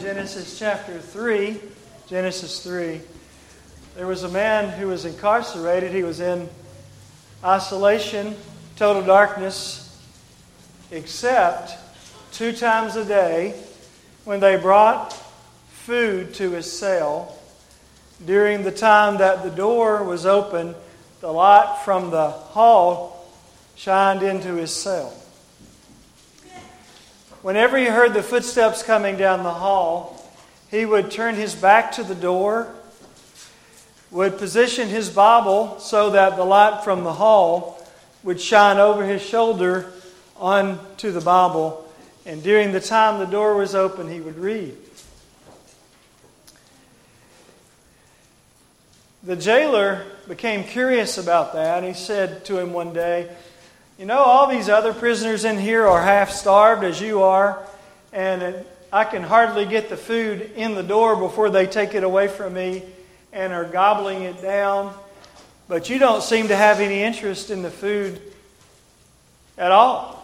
Genesis chapter 3. Genesis 3. There was a man who was incarcerated. He was in isolation, total darkness, except two times a day when they brought food to his cell. During the time that the door was open, the light from the hall shined into his cell. Whenever he heard the footsteps coming down the hall, he would turn his back to the door, would position his Bible so that the light from the hall would shine over his shoulder onto the Bible, and during the time the door was open, he would read. The jailer became curious about that. He said to him one day, you know, all these other prisoners in here are half starved as you are, and I can hardly get the food in the door before they take it away from me and are gobbling it down. But you don't seem to have any interest in the food at all.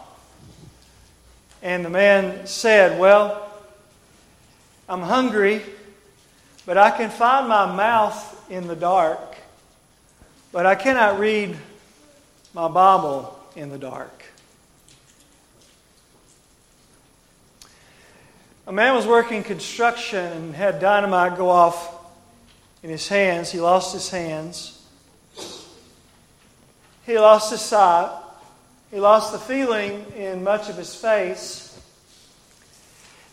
And the man said, Well, I'm hungry, but I can find my mouth in the dark, but I cannot read my Bible in the dark. A man was working construction and had dynamite go off in his hands. He lost his hands. He lost his sight. He lost the feeling in much of his face.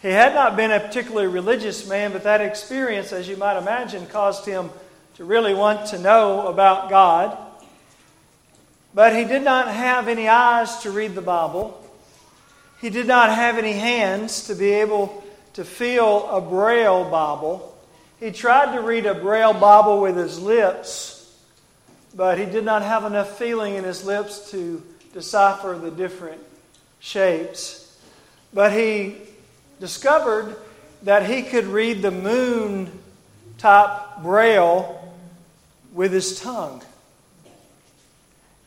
He had not been a particularly religious man, but that experience, as you might imagine, caused him to really want to know about God. But he did not have any eyes to read the Bible. He did not have any hands to be able to feel a Braille Bible. He tried to read a Braille Bible with his lips, but he did not have enough feeling in his lips to decipher the different shapes. But he discovered that he could read the moon type Braille with his tongue.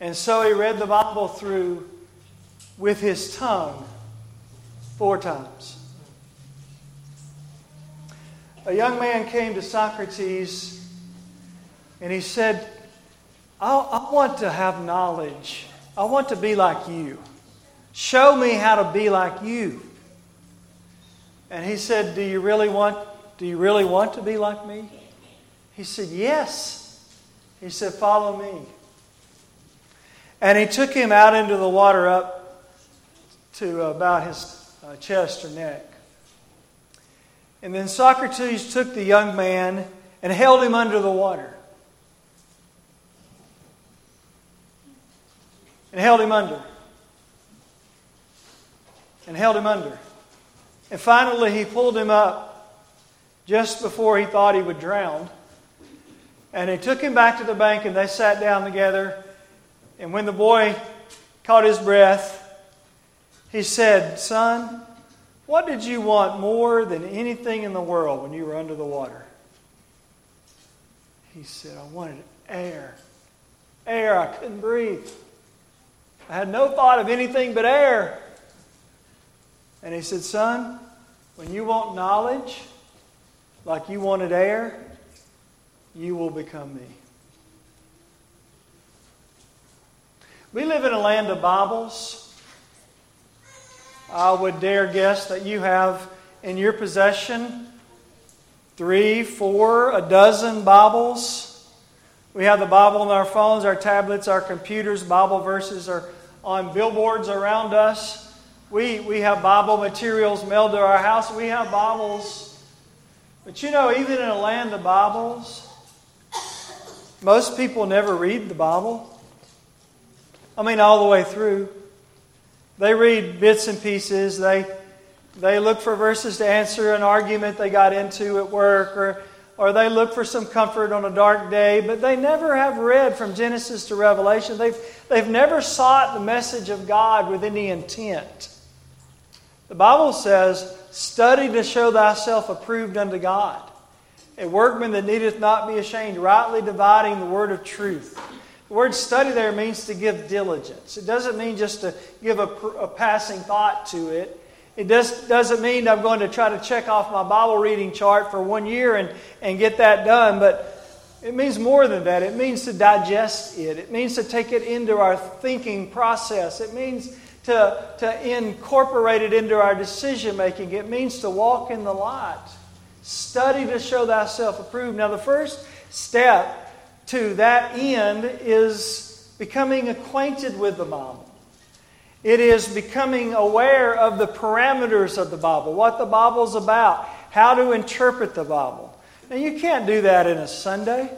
And so he read the Bible through with his tongue four times. A young man came to Socrates and he said, I, I want to have knowledge. I want to be like you. Show me how to be like you. And he said, Do you really want do you really want to be like me? He said, Yes. He said, Follow me. And he took him out into the water up to about his uh, chest or neck. And then Socrates took the young man and held him under the water. And held him under. And held him under. And finally, he pulled him up just before he thought he would drown. And he took him back to the bank, and they sat down together. And when the boy caught his breath, he said, Son, what did you want more than anything in the world when you were under the water? He said, I wanted air. Air. I couldn't breathe. I had no thought of anything but air. And he said, Son, when you want knowledge like you wanted air, you will become me. We live in a land of Bibles. I would dare guess that you have in your possession three, four, a dozen Bibles. We have the Bible on our phones, our tablets, our computers. Bible verses are on billboards around us. We, we have Bible materials mailed to our house. We have Bibles. But you know, even in a land of Bibles, most people never read the Bible. I mean, all the way through. They read bits and pieces. They, they look for verses to answer an argument they got into at work, or, or they look for some comfort on a dark day, but they never have read from Genesis to Revelation. They've, they've never sought the message of God with any intent. The Bible says, Study to show thyself approved unto God, a workman that needeth not be ashamed, rightly dividing the word of truth. The word study there means to give diligence. It doesn't mean just to give a, a passing thought to it. It does, doesn't mean I'm going to try to check off my Bible reading chart for one year and, and get that done, but it means more than that. It means to digest it, it means to take it into our thinking process, it means to, to incorporate it into our decision making, it means to walk in the light. Study to show thyself approved. Now, the first step to that end is becoming acquainted with the Bible. It is becoming aware of the parameters of the Bible, what the Bible's about, how to interpret the Bible. Now, you can't do that in a Sunday.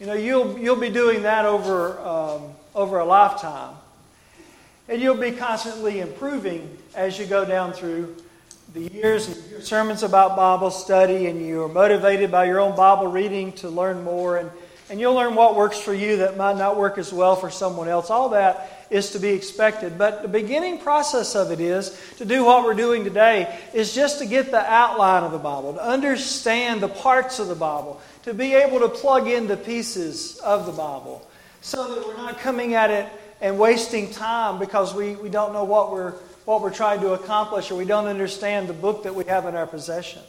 You know, you'll, you'll be doing that over, um, over a lifetime. And you'll be constantly improving as you go down through the years of your sermons about Bible study, and you are motivated by your own Bible reading to learn more. And, and you'll learn what works for you that might not work as well for someone else. All that is to be expected. But the beginning process of it is to do what we're doing today is just to get the outline of the Bible, to understand the parts of the Bible, to be able to plug in the pieces of the Bible so that we're not coming at it and wasting time because we, we don't know what we're, what we're trying to accomplish or we don't understand the book that we have in our possession.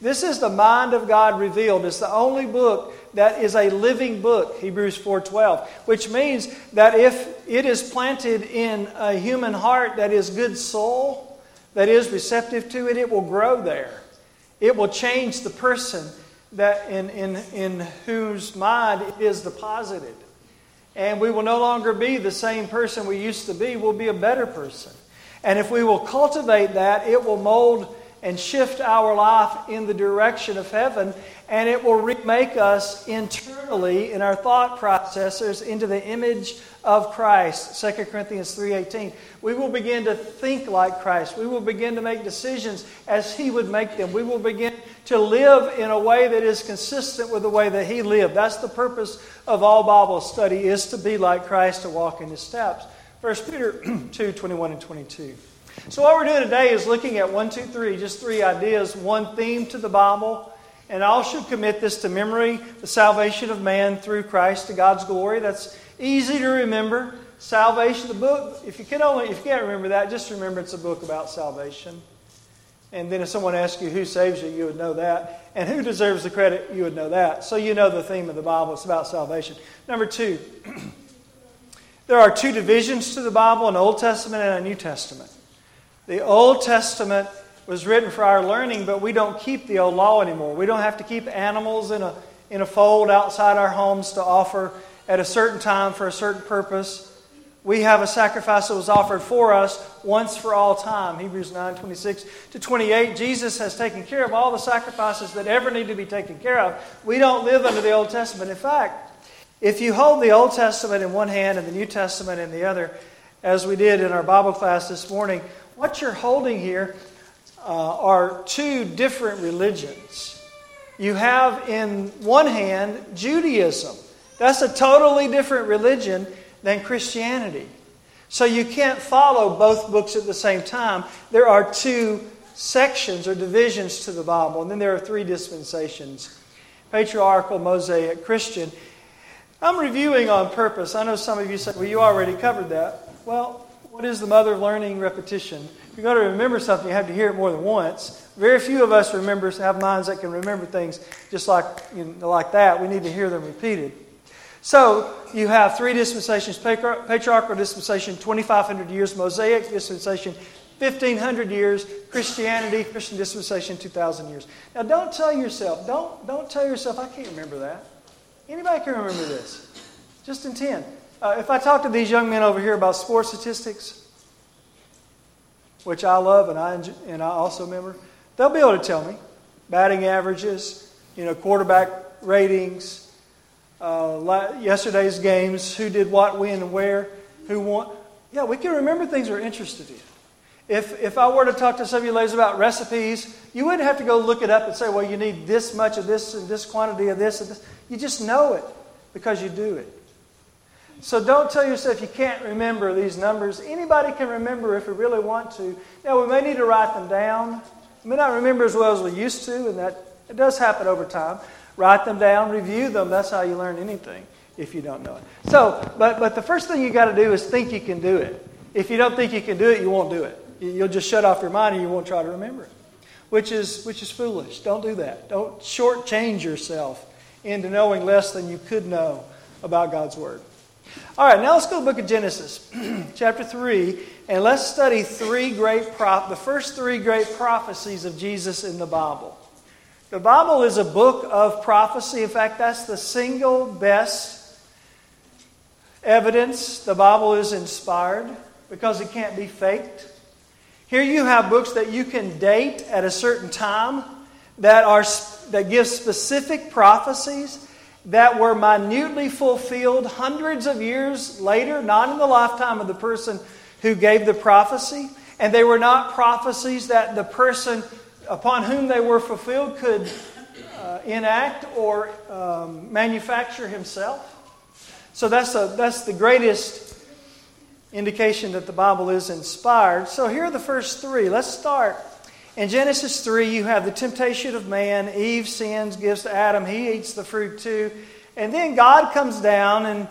This is the mind of God revealed. It's the only book that is a living book, Hebrews 4:12, which means that if it is planted in a human heart that is good soul, that is receptive to it, it will grow there. It will change the person that in, in, in whose mind it is deposited. And we will no longer be the same person we used to be, we'll be a better person. And if we will cultivate that, it will mold and shift our life in the direction of heaven, and it will remake us internally in our thought processors into the image of Christ. 2 Corinthians 3:18. We will begin to think like Christ. We will begin to make decisions as he would make them. We will begin to live in a way that is consistent with the way that he lived. That's the purpose of all Bible study is to be like Christ, to walk in his steps. 1 Peter 2:21 and 22. So, what we're doing today is looking at one, two, three, just three ideas, one theme to the Bible. And all should commit this to memory the salvation of man through Christ to God's glory. That's easy to remember. Salvation, the book, if you can only if you can't remember that, just remember it's a book about salvation. And then if someone asks you who saves you, you would know that. And who deserves the credit, you would know that. So you know the theme of the Bible. It's about salvation. Number two, there are two divisions to the Bible an Old Testament and a New Testament. The Old Testament was written for our learning, but we don't keep the old law anymore. We don't have to keep animals in a, in a fold outside our homes to offer at a certain time for a certain purpose. We have a sacrifice that was offered for us once for all time. Hebrews 9 26 to 28. Jesus has taken care of all the sacrifices that ever need to be taken care of. We don't live under the Old Testament. In fact, if you hold the Old Testament in one hand and the New Testament in the other, as we did in our Bible class this morning, what you're holding here uh, are two different religions. You have in one hand Judaism. That's a totally different religion than Christianity. So you can't follow both books at the same time. There are two sections or divisions to the Bible, and then there are three dispensations patriarchal, Mosaic, Christian. I'm reviewing on purpose. I know some of you said, well, you already covered that. Well, what is the mother of learning? Repetition. If you're going to remember something, you have to hear it more than once. Very few of us remember have minds that can remember things just like you know, like that. We need to hear them repeated. So you have three dispensations: patriarchal dispensation, 2,500 years; Mosaic dispensation, 1,500 years; Christianity, Christian dispensation, 2,000 years. Now, don't tell yourself, don't don't tell yourself, I can't remember that. Anybody can remember this? Just in 10. Uh, if I talk to these young men over here about sports statistics, which I love and I, enjoy, and I also remember, they'll be able to tell me batting averages, you know, quarterback ratings, uh, yesterday's games, who did what, when, and where, who won. Yeah, we can remember things we're interested in. If, if I were to talk to some of you ladies about recipes, you wouldn't have to go look it up and say, well, you need this much of this and this quantity of this and this. You just know it because you do it. So don't tell yourself you can't remember these numbers. Anybody can remember if we really want to. Now, we may need to write them down. We may not remember as well as we used to, and that it does happen over time. Write them down, review them. That's how you learn anything if you don't know it. So, but, but the first thing you got to do is think you can do it. If you don't think you can do it, you won't do it. You'll just shut off your mind and you won't try to remember it, which is, which is foolish. Don't do that. Don't shortchange yourself into knowing less than you could know about God's Word. All right, now let's go to the book of Genesis, chapter 3, and let's study three great prop- the first three great prophecies of Jesus in the Bible. The Bible is a book of prophecy. In fact, that's the single best evidence the Bible is inspired because it can't be faked. Here you have books that you can date at a certain time that, are, that give specific prophecies that were minutely fulfilled hundreds of years later, not in the lifetime of the person who gave the prophecy. And they were not prophecies that the person upon whom they were fulfilled could uh, enact or um, manufacture himself. So that's, a, that's the greatest indication that the Bible is inspired. So here are the first three. Let's start. In Genesis 3, you have the temptation of man. Eve sins, gives to Adam. He eats the fruit too. And then God comes down and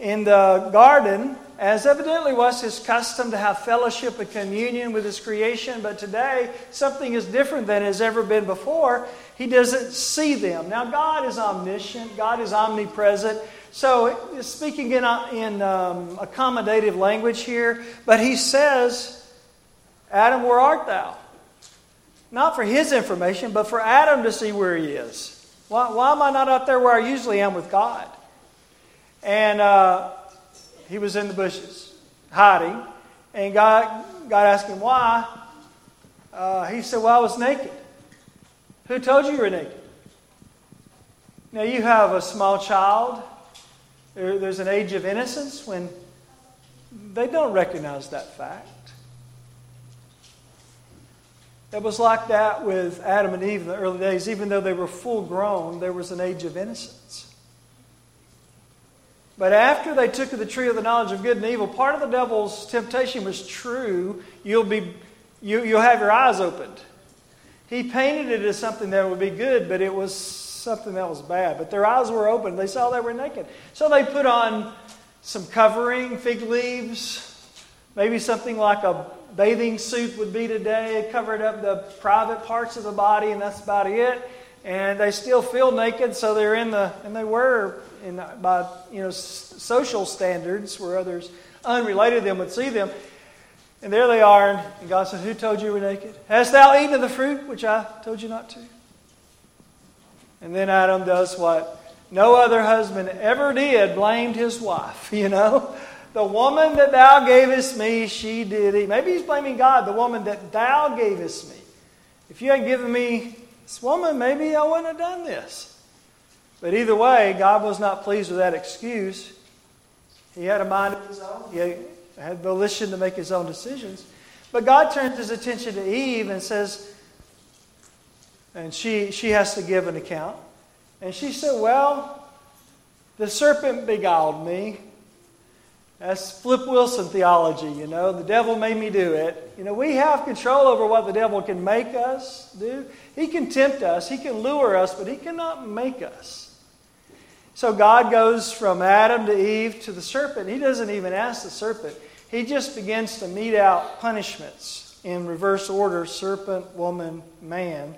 in the garden as evidently was his custom to have fellowship and communion with his creation, but today something is different than has ever been before. He doesn't see them. Now, God is omniscient, God is omnipresent. So, speaking in, in um, accommodative language here, but he says, Adam, where art thou? Not for his information, but for Adam to see where he is. Why, why am I not up there where I usually am with God? And uh, he was in the bushes, hiding. And God, God asked him why. Uh, he said, Well, I was naked. Who told you you were naked? Now, you have a small child. There, there's an age of innocence when they don't recognize that fact. It was like that with Adam and Eve in the early days. Even though they were full grown, there was an age of innocence. But after they took of the tree of the knowledge of good and evil, part of the devil's temptation was true. You'll, be, you, you'll have your eyes opened. He painted it as something that would be good, but it was something that was bad. But their eyes were open. They saw they were naked. So they put on some covering, fig leaves, maybe something like a bathing suit would be today, covered up the private parts of the body, and that's about it. And they still feel naked, so they're in the, and they were in, by you know, social standards where others unrelated to them would see them. And there they are, and God said, Who told you you were naked? Hast thou eaten of the fruit which I told you not to? And then Adam does what no other husband ever did, blamed his wife, you know. The woman that thou gavest me, she did eat. Maybe he's blaming God, the woman that thou gavest me. If you hadn't given me this woman, maybe I wouldn't have done this. But either way, God was not pleased with that excuse. He had a mind of his own, he had volition to make his own decisions. But God turns his attention to Eve and says, and she, she has to give an account. And she said, Well, the serpent beguiled me. That's Flip Wilson theology, you know. The devil made me do it. You know, we have control over what the devil can make us do. He can tempt us, he can lure us, but he cannot make us. So God goes from Adam to Eve to the serpent. He doesn't even ask the serpent, he just begins to mete out punishments in reverse order serpent, woman, man.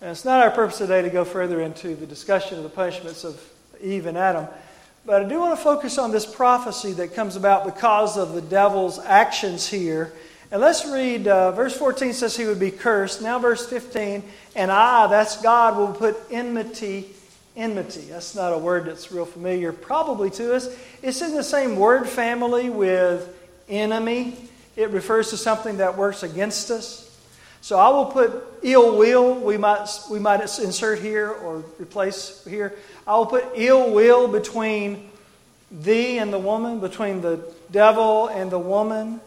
And it's not our purpose today to go further into the discussion of the punishments of Eve and Adam. But I do want to focus on this prophecy that comes about because of the devil's actions here. And let's read, uh, verse 14 says he would be cursed. Now, verse 15, and I, that's God, will put enmity enmity. That's not a word that's real familiar probably to us. It's in the same word family with enemy. It refers to something that works against us. So I will put ill will, we might, we might insert here or replace here. I will put ill will between thee and the woman, between the devil and the woman,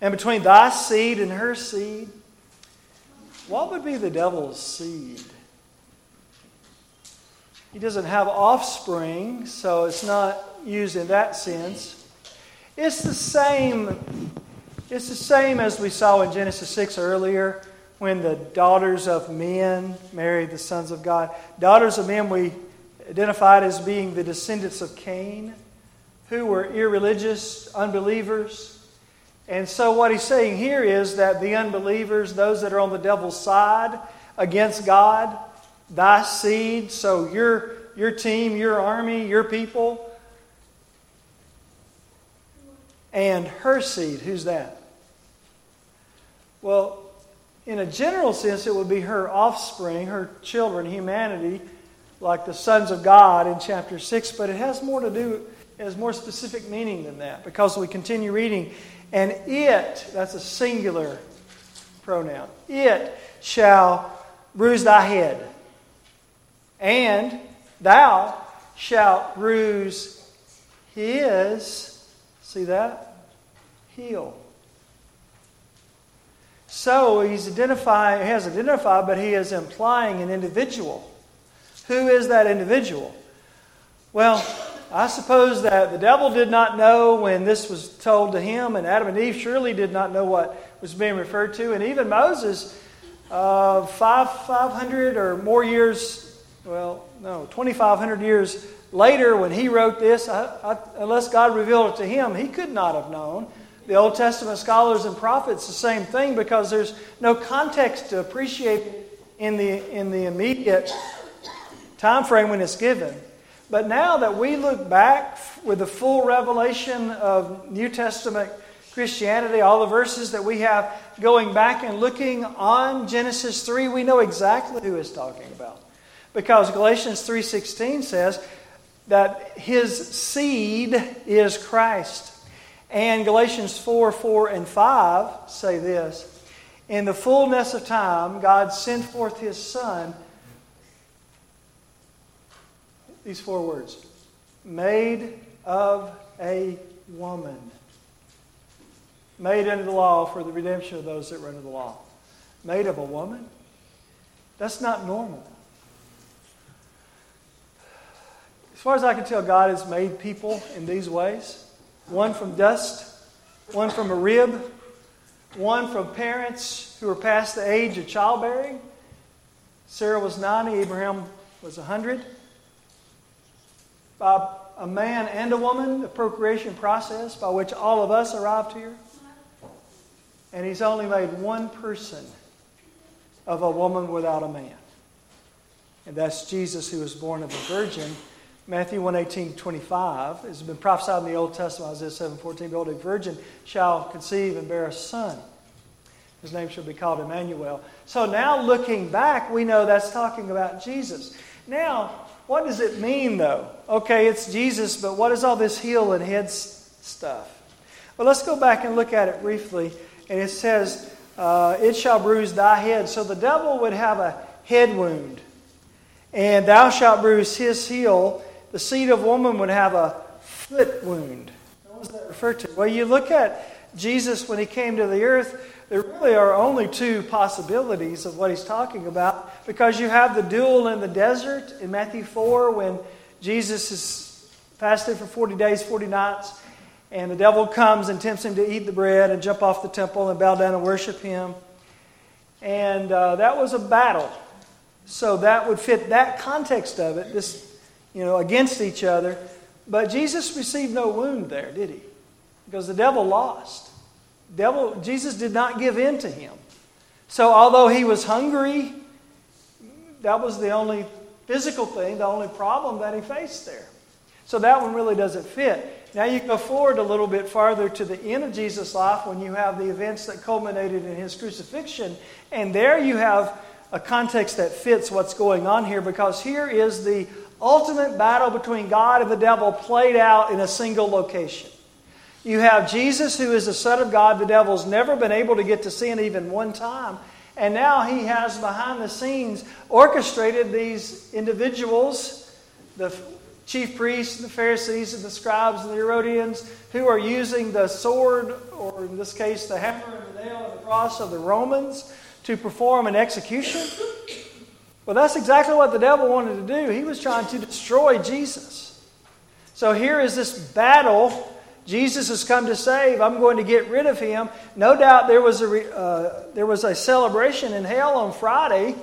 and between thy seed and her seed. What would be the devil's seed? He doesn't have offspring, so it's not used in that sense. It's the same. It's the same as we saw in Genesis 6 earlier when the daughters of men married the sons of God. Daughters of men we identified as being the descendants of Cain, who were irreligious, unbelievers. And so, what he's saying here is that the unbelievers, those that are on the devil's side against God, thy seed, so your, your team, your army, your people, and her seed, who's that? Well, in a general sense, it would be her offspring, her children, humanity, like the sons of God in chapter 6, but it has more to do, it has more specific meaning than that because we continue reading and it, that's a singular pronoun, it shall bruise thy head, and thou shalt bruise his, see that? Heel. So he's identifying, he has identified, but he is implying an individual. Who is that individual? Well, I suppose that the devil did not know when this was told to him, and Adam and Eve surely did not know what was being referred to. And even Moses, uh, five, 500 or more years, well, no, 2,500 years later, when he wrote this, I, I, unless God revealed it to him, he could not have known. The Old Testament scholars and prophets, the same thing, because there's no context to appreciate in the, in the immediate time frame when it's given. But now that we look back with the full revelation of New Testament Christianity, all the verses that we have going back and looking on Genesis 3, we know exactly who is talking about. Because Galatians 3:16 says that his seed is Christ. And Galatians 4, 4, and 5 say this In the fullness of time, God sent forth his Son these four words made of a woman. Made under the law for the redemption of those that were under the law. Made of a woman? That's not normal. As far as I can tell, God has made people in these ways one from dust, one from a rib, one from parents who were past the age of childbearing. Sarah was 90, Abraham was 100 by a man and a woman, the procreation process by which all of us arrived here. And he's only made one person of a woman without a man. And that's Jesus who was born of a virgin. Matthew 1 18, 25 has been prophesied in the Old Testament, Isaiah 7 14. Behold, a virgin shall conceive and bear a son. His name shall be called Emmanuel. So now looking back, we know that's talking about Jesus. Now, what does it mean, though? Okay, it's Jesus, but what is all this heel and head stuff? Well, let's go back and look at it briefly. And it says, uh, It shall bruise thy head. So the devil would have a head wound. And thou shalt bruise his heel. The seed of woman would have a foot wound. What was that referred to? Well, you look at Jesus when he came to the earth, there really are only two possibilities of what he's talking about because you have the duel in the desert in Matthew 4 when Jesus is fasted for 40 days, 40 nights, and the devil comes and tempts him to eat the bread and jump off the temple and bow down and worship him. And uh, that was a battle. So that would fit that context of it, this, you know, against each other. But Jesus received no wound there, did he? Because the devil lost devil, Jesus did not give in to him. So, although he was hungry, that was the only physical thing, the only problem that he faced there. So, that one really doesn't fit. Now, you go forward a little bit farther to the end of Jesus' life when you have the events that culminated in his crucifixion. And there you have a context that fits what's going on here because here is the ultimate battle between God and the devil played out in a single location. You have Jesus, who is the Son of God, the devil's never been able to get to sin even one time. And now he has behind the scenes orchestrated these individuals, the chief priests, and the Pharisees, and the scribes, and the Herodians, who are using the sword, or in this case, the hammer and the nail and the cross of the Romans, to perform an execution. Well, that's exactly what the devil wanted to do. He was trying to destroy Jesus. So here is this battle Jesus has come to save. I'm going to get rid of him. No doubt there was a, uh, there was a celebration in hell on Friday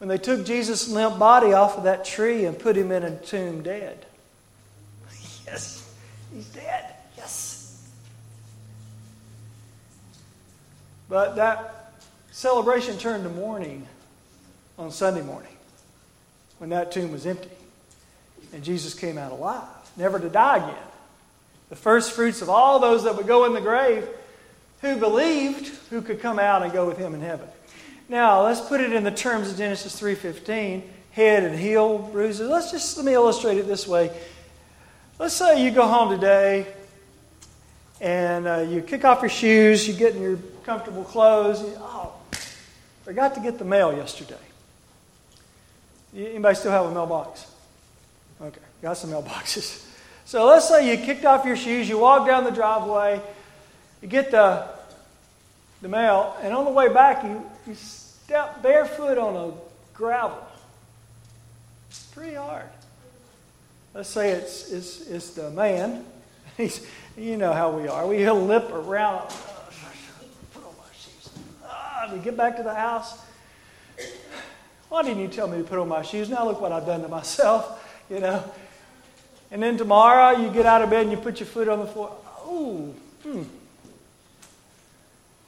when they took Jesus' limp body off of that tree and put him in a tomb dead. yes. He's dead. Yes. But that celebration turned to mourning on Sunday morning when that tomb was empty and Jesus came out alive, never to die again. The first fruits of all those that would go in the grave who believed who could come out and go with him in heaven. Now, let's put it in the terms of Genesis 3:15, head and heel bruises. Let's just let me illustrate it this way. Let's say you go home today and uh, you kick off your shoes, you get in your comfortable clothes. Oh, forgot to get the mail yesterday. Anybody still have a mailbox? Okay, got some mailboxes. So let's say you kicked off your shoes, you walk down the driveway, you get the, the mail, and on the way back, you, you step barefoot on a gravel. It's pretty hard. Let's say it's, it's, it's the man. He's, you know how we are. We lip around. Put on my shoes. Ah, we get back to the house. Why didn't you tell me to put on my shoes? Now look what I've done to myself, you know. And then tomorrow you get out of bed and you put your foot on the floor. Oh, hmm.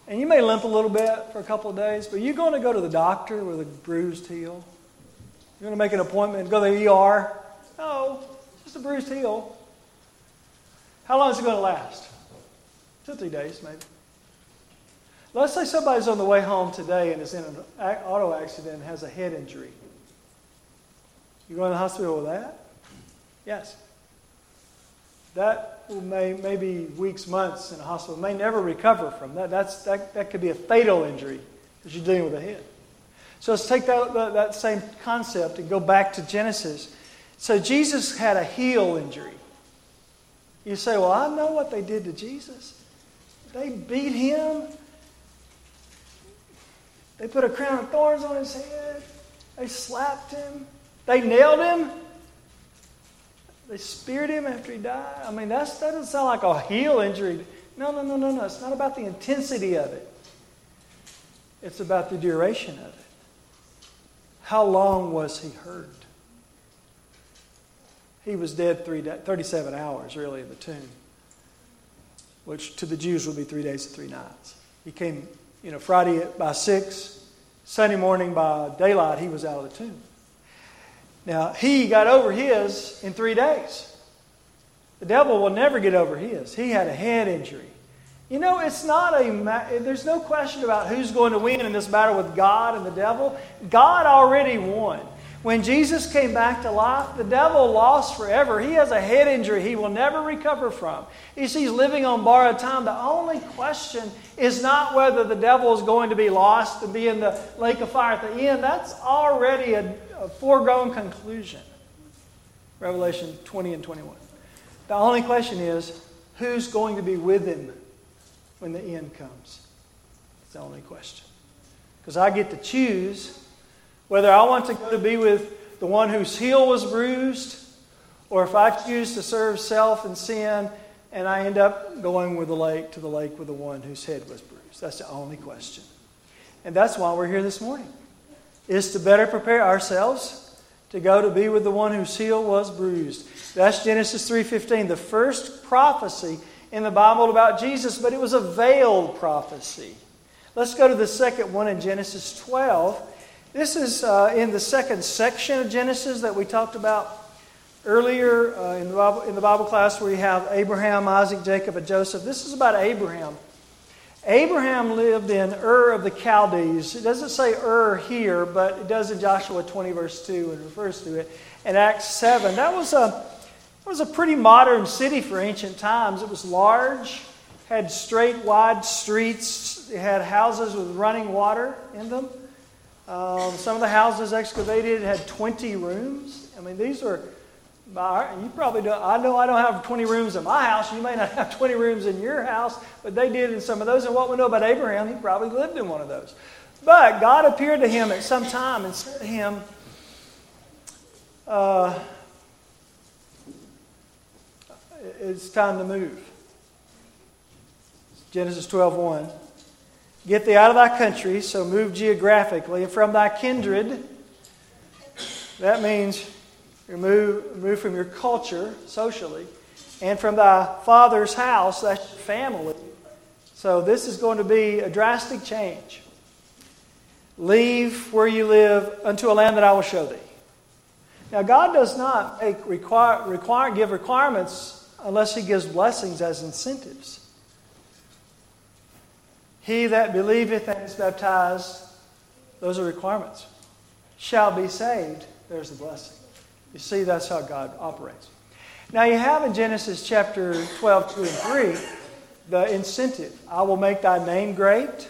And you may limp a little bit for a couple of days, but you're going to go to the doctor with a bruised heel. You're going to make an appointment, go to the ER. No, just a bruised heel. How long is it going to last? Two, three days, maybe. Let's say somebody's on the way home today and is in an auto accident and has a head injury. You going to the hospital with that? Yes. That may maybe weeks, months in a hospital may never recover from that. That's, that, that could be a fatal injury because you're dealing with a head. So let's take that, that, that same concept and go back to Genesis. So Jesus had a heel injury. You say, Well, I know what they did to Jesus. They beat him they put a crown of thorns on his head. They slapped him. They nailed him. They speared him after he died. I mean, that's, that doesn't sound like a heel injury. No, no, no, no, no. It's not about the intensity of it, it's about the duration of it. How long was he hurt? He was dead three 37 hours, really, in the tomb, which to the Jews would be three days and three nights. He came you know, Friday by 6, Sunday morning by daylight, he was out of the tomb. Now, he got over his in three days. The devil will never get over his. He had a head injury. You know, it's not a, there's no question about who's going to win in this battle with God and the devil. God already won. When Jesus came back to life, the devil lost forever. He has a head injury he will never recover from. You see, he's living on borrowed time. The only question is not whether the devil is going to be lost and be in the lake of fire at the end. That's already a, a foregone conclusion. Revelation 20 and 21. The only question is who's going to be with him when the end comes? It's the only question. Because I get to choose whether I want to go to be with the one whose heel was bruised, or if I choose to serve self and sin, and I end up going with the lake to the lake with the one whose head was bruised. That's the only question. And that's why we're here this morning. Is to better prepare ourselves to go to be with the one whose heel was bruised. That's Genesis 3:15, the first prophecy in the Bible about Jesus, but it was a veiled prophecy. Let's go to the second one in Genesis 12 this is uh, in the second section of Genesis that we talked about earlier uh, in, the Bible, in the Bible class where you have Abraham, Isaac, Jacob, and Joseph. This is about Abraham. Abraham lived in Ur of the Chaldees. It doesn't say Ur here, but it does in Joshua 20, verse 2, and refers to it. In Acts 7, that was a, that was a pretty modern city for ancient times. It was large, had straight, wide streets, it had houses with running water in them. Um, some of the houses excavated had 20 rooms. I mean, these are, you probably don't, I know I don't have 20 rooms in my house. You may not have 20 rooms in your house, but they did in some of those. And what we know about Abraham, he probably lived in one of those. But God appeared to him at some time and said to him, uh, It's time to move. Genesis 12 1. Get thee out of thy country, so move geographically, and from thy kindred. That means remove, move from your culture socially and from thy father's house, that's family. So this is going to be a drastic change. Leave where you live unto a land that I will show thee. Now, God does not make require, require, give requirements unless He gives blessings as incentives. He that believeth and is baptized, those are requirements, shall be saved. There's the blessing. You see, that's how God operates. Now, you have in Genesis chapter 12, 2 and 3, the incentive I will make thy name great,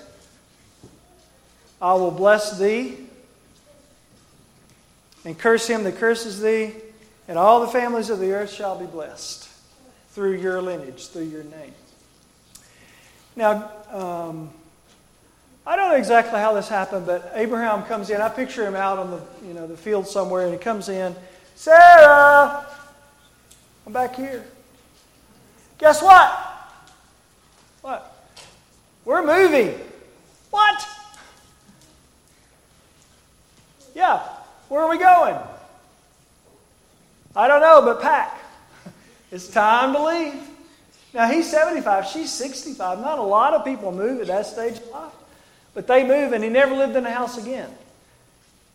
I will bless thee, and curse him that curses thee, and all the families of the earth shall be blessed through your lineage, through your name. Now, um, I don't know exactly how this happened, but Abraham comes in. I picture him out on the, you know, the field somewhere, and he comes in. Sarah, I'm back here. Guess what? What? We're moving. What? Yeah. Where are we going? I don't know, but pack. It's time to leave. Now he's 75, she's 65. Not a lot of people move at that stage of life. But they move, and he never lived in a house again.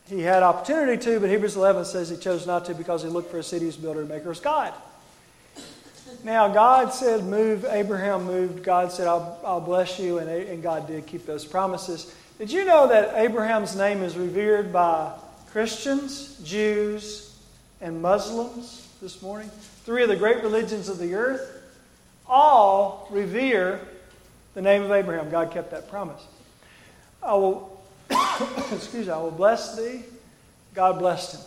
He had opportunity to, but Hebrews 11 says he chose not to because he looked for a city whose builder and maker was God. Now, God said, move. Abraham moved. God said, I'll, I'll bless you. And, and God did keep those promises. Did you know that Abraham's name is revered by Christians, Jews, and Muslims this morning? Three of the great religions of the earth all revere the name of Abraham. God kept that promise. I will, excuse me, I will bless thee. God blessed him.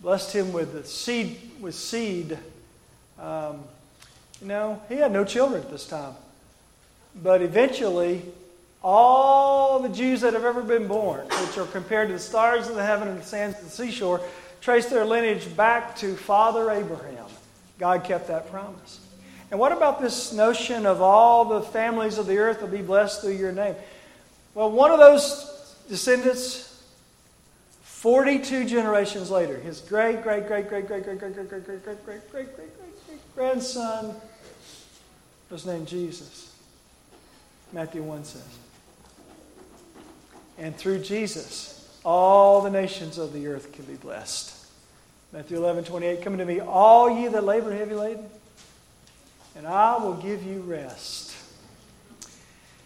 Blessed him with the seed, with seed. Um, you know, he had no children at this time. But eventually, all the Jews that have ever been born, which are compared to the stars of the heaven and the sands of the seashore, trace their lineage back to Father Abraham. God kept that promise. And what about this notion of all the families of the earth will be blessed through your name? Well, one of those descendants, 42 generations later, his great, great, great, great, great, great, great, great, great, great, great, great, great, great, great grandson was named Jesus. Matthew 1 says. And through Jesus, all the nations of the earth can be blessed. Matthew 11, 28, Come to me, all ye that labor heavy laden, and I will give you rest.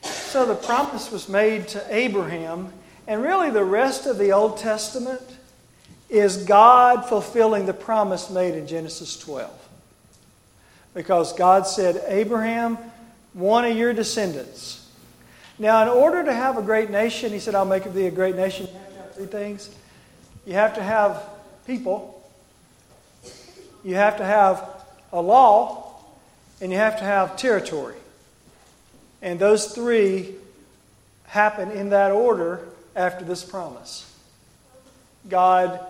So the promise was made to Abraham, and really the rest of the Old Testament is God fulfilling the promise made in Genesis 12. Because God said, Abraham, one of your descendants. Now, in order to have a great nation, he said, I'll make of thee a great nation. You have to have three things. You have to have people, you have to have a law, and you have to have territory. And those three happen in that order after this promise. God,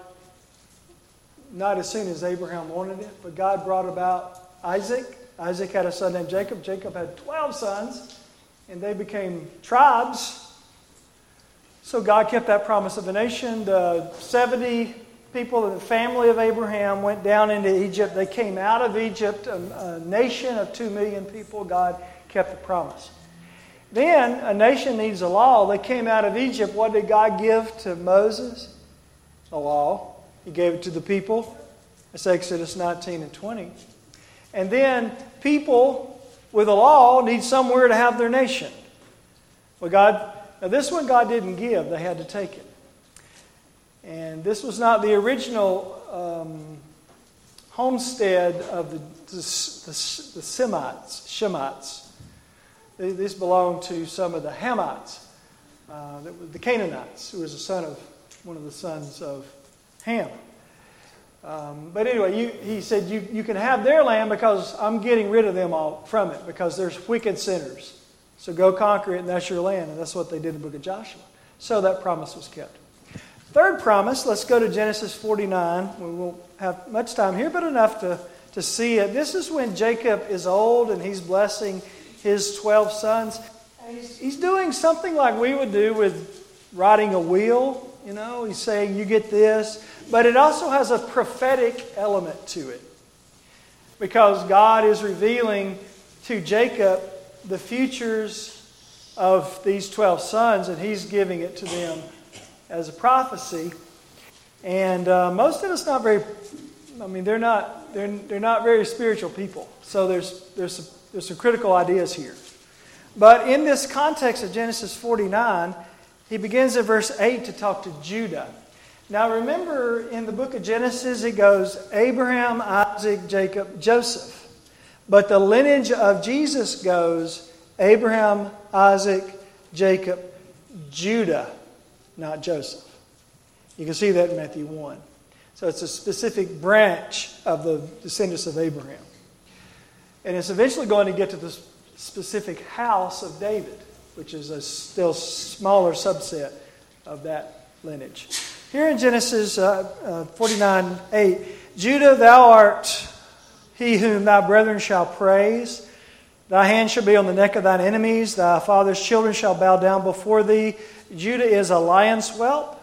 not as soon as Abraham wanted it, but God brought about Isaac. Isaac had a son named Jacob. Jacob had 12 sons, and they became tribes. So God kept that promise of a nation. The 70 people in the family of Abraham went down into Egypt. They came out of Egypt, a, a nation of 2 million people. God kept the promise. Then a nation needs a law. They came out of Egypt. What did God give to Moses? A law. He gave it to the people. That's Exodus 19 and 20. And then people with a law need somewhere to have their nation. Well, God, now this one God didn't give, they had to take it. And this was not the original um, homestead of the, the, the, the Semites, Shemites. This belonged to some of the Hamites, uh, the Canaanites, who was a son of one of the sons of Ham. Um, but anyway, you, he said, you, you can have their land because I'm getting rid of them all from it because there's wicked sinners. So go conquer it, and that's your land. And that's what they did in the book of Joshua. So that promise was kept. Third promise, let's go to Genesis 49. We won't have much time here, but enough to, to see it. This is when Jacob is old and he's blessing his 12 sons. He's, he's doing something like we would do with riding a wheel. You know, he's saying, You get this. But it also has a prophetic element to it. because God is revealing to Jacob the futures of these 12 sons, and he's giving it to them as a prophecy. And uh, most of us not very, I mean, they're not, they're, they're not very spiritual people. So there's, there's, some, there's some critical ideas here. But in this context of Genesis 49, he begins at verse 8 to talk to Judah. Now remember, in the book of Genesis, it goes Abraham, Isaac, Jacob, Joseph. But the lineage of Jesus goes Abraham, Isaac, Jacob, Judah, not Joseph. You can see that in Matthew 1. So it's a specific branch of the descendants of Abraham. And it's eventually going to get to the specific house of David, which is a still smaller subset of that lineage. Here in Genesis uh, uh, 49 8, Judah, thou art he whom thy brethren shall praise. Thy hand shall be on the neck of thine enemies. Thy father's children shall bow down before thee. Judah is a lion's whelp.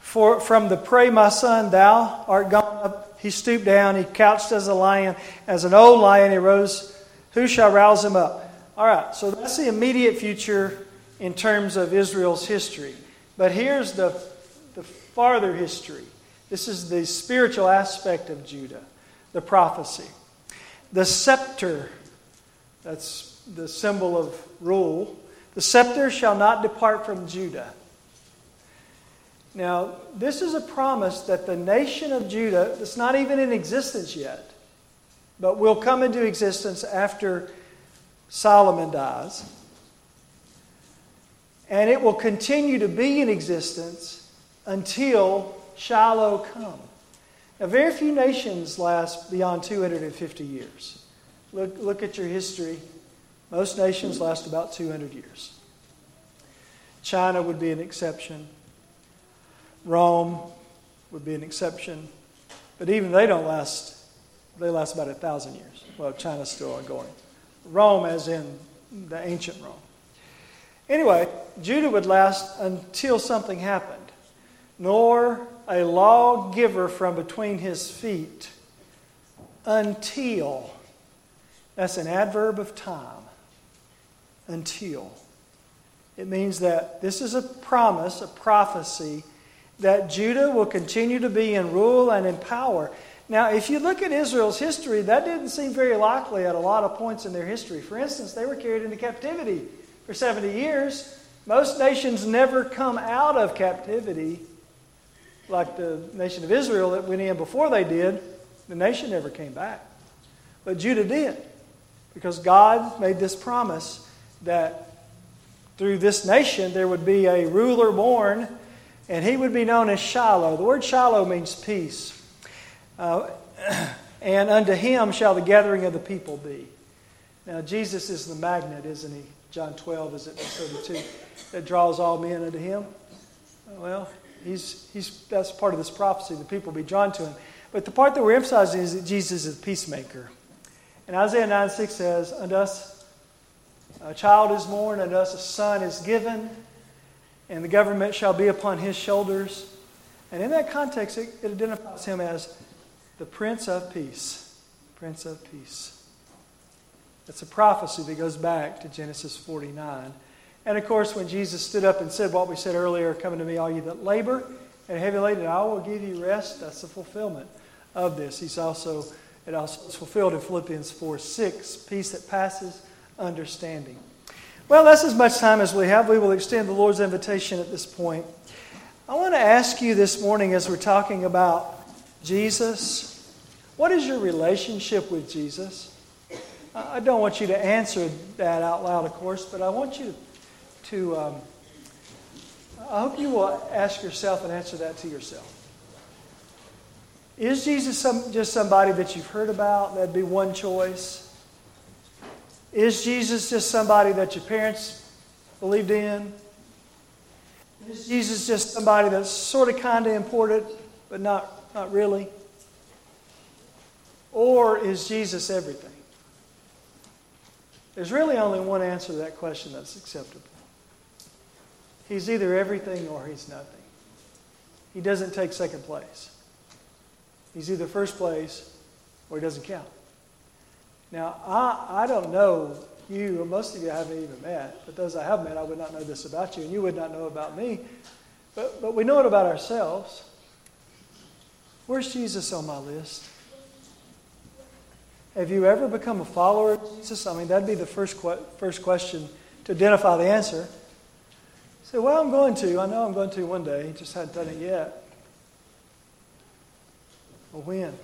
For from the prey, my son, thou art gone up. He stooped down. He couched as a lion. As an old lion, he rose. Who shall rouse him up? All right, so that's the immediate future in terms of Israel's history. But here's the the farther history. This is the spiritual aspect of Judah, the prophecy. The scepter, that's the symbol of rule. The scepter shall not depart from Judah. Now, this is a promise that the nation of Judah, that's not even in existence yet, but will come into existence after Solomon dies. And it will continue to be in existence until Shiloh come. Now, very few nations last beyond 250 years. Look, look at your history. Most nations last about 200 years. China would be an exception. Rome would be an exception. But even they don't last, they last about a thousand years. Well, China's still ongoing. Rome, as in the ancient Rome. Anyway, Judah would last until something happened nor a lawgiver from between his feet until. That's an adverb of time. Until. It means that this is a promise, a prophecy, that Judah will continue to be in rule and in power. Now, if you look at Israel's history, that didn't seem very likely at a lot of points in their history. For instance, they were carried into captivity for 70 years. Most nations never come out of captivity like the nation of Israel that went in before they did, the nation never came back. But Judah did, because God made this promise that through this nation there would be a ruler born, and he would be known as Shiloh. The word Shiloh means peace. Uh, and unto him shall the gathering of the people be. Now, Jesus is the magnet, isn't he? John 12, is it 32? That draws all men unto him. Well, He's, he's, that's part of this prophecy. The people will be drawn to him. But the part that we're emphasizing is that Jesus is a peacemaker. And Isaiah 9 6 says, Unto us a child is born, unto us a son is given, and the government shall be upon his shoulders. And in that context, it, it identifies him as the Prince of Peace. Prince of Peace. It's a prophecy that goes back to Genesis 49. And of course, when Jesus stood up and said what we said earlier, Come to me, all you that labor and heavy laden, I will give you rest, that's the fulfillment of this. He's also, it also is fulfilled in Philippians 4 6, peace that passes understanding. Well, that's as much time as we have. We will extend the Lord's invitation at this point. I want to ask you this morning as we're talking about Jesus, what is your relationship with Jesus? I don't want you to answer that out loud, of course, but I want you to um, I hope you will ask yourself and answer that to yourself. Is Jesus some, just somebody that you've heard about? That'd be one choice. Is Jesus just somebody that your parents believed in? Is Jesus just somebody that's sort of kind of important, but not, not really? Or is Jesus everything? There's really only one answer to that question that's acceptable. He's either everything or he's nothing. he doesn't take second place. He's either first place or he doesn't count. Now, I, I don't know you, or most of you I haven't even met, but those I have met, I would not know this about you, and you would not know about me. But, but we know it about ourselves. Where's Jesus on my list? Have you ever become a follower of Jesus? I mean, that'd be the first, que- first question to identify the answer. Say, well, I'm going to. I know I'm going to one day. He just hadn't done it yet. Well, when?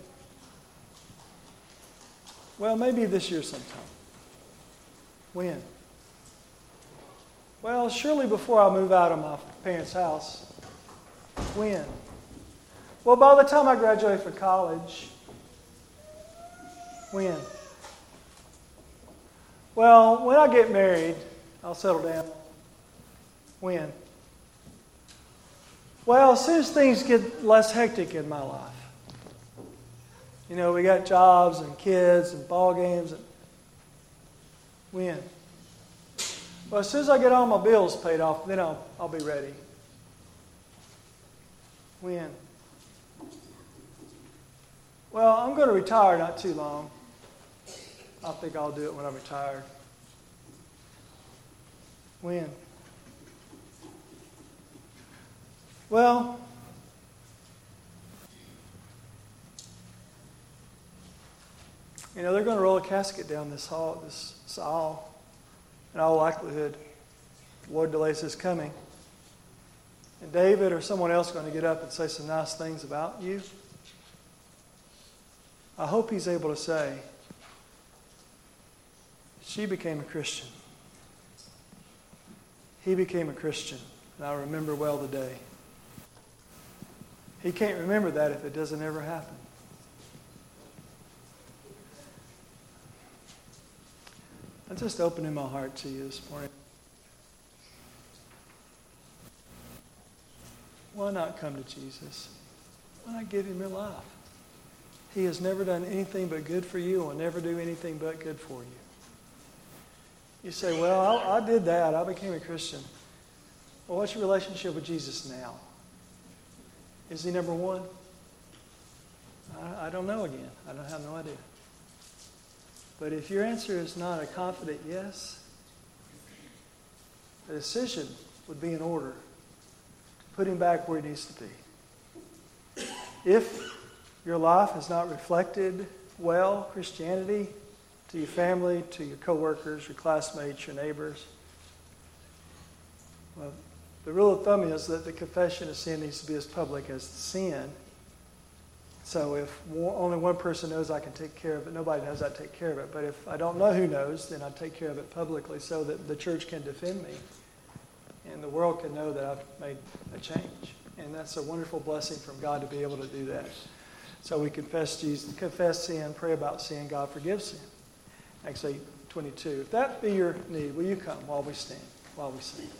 Well, maybe this year sometime. When? Well, surely before I move out of my parents' house. When? Well, by the time I graduate from college. When? Well, when I get married, I'll settle down. When? Well, as soon as things get less hectic in my life. You know, we got jobs and kids and ball games. And when? Well, as soon as I get all my bills paid off, then I'll, I'll be ready. When? Well, I'm going to retire not too long. I think I'll do it when I'm retired. When? Well, you know, they're going to roll a casket down this hall, this aisle. In all likelihood, the Lord delays his coming. And David or someone else going to get up and say some nice things about you. I hope he's able to say, she became a Christian. He became a Christian, and I remember well the day. He can't remember that if it doesn't ever happen. I'm just opening my heart to you this morning. Why not come to Jesus? Why not give him your life? He has never done anything but good for you and will never do anything but good for you. You say, Well, I, I did that. I became a Christian. Well, what's your relationship with Jesus now? Is he number one? I, I don't know again. I don't have no idea. But if your answer is not a confident yes, a decision would be in order to put him back where he needs to be. If your life has not reflected well Christianity to your family, to your coworkers, your classmates, your neighbors, well, the rule of thumb is that the confession of sin needs to be as public as the sin. So if only one person knows I can take care of it, nobody knows I take care of it. But if I don't know who knows, then I take care of it publicly so that the church can defend me and the world can know that I've made a change. And that's a wonderful blessing from God to be able to do that. So we confess Jesus, confess sin, pray about sin, God forgives sin. Acts 8, 22. If that be your need, will you come while we stand, while we sing?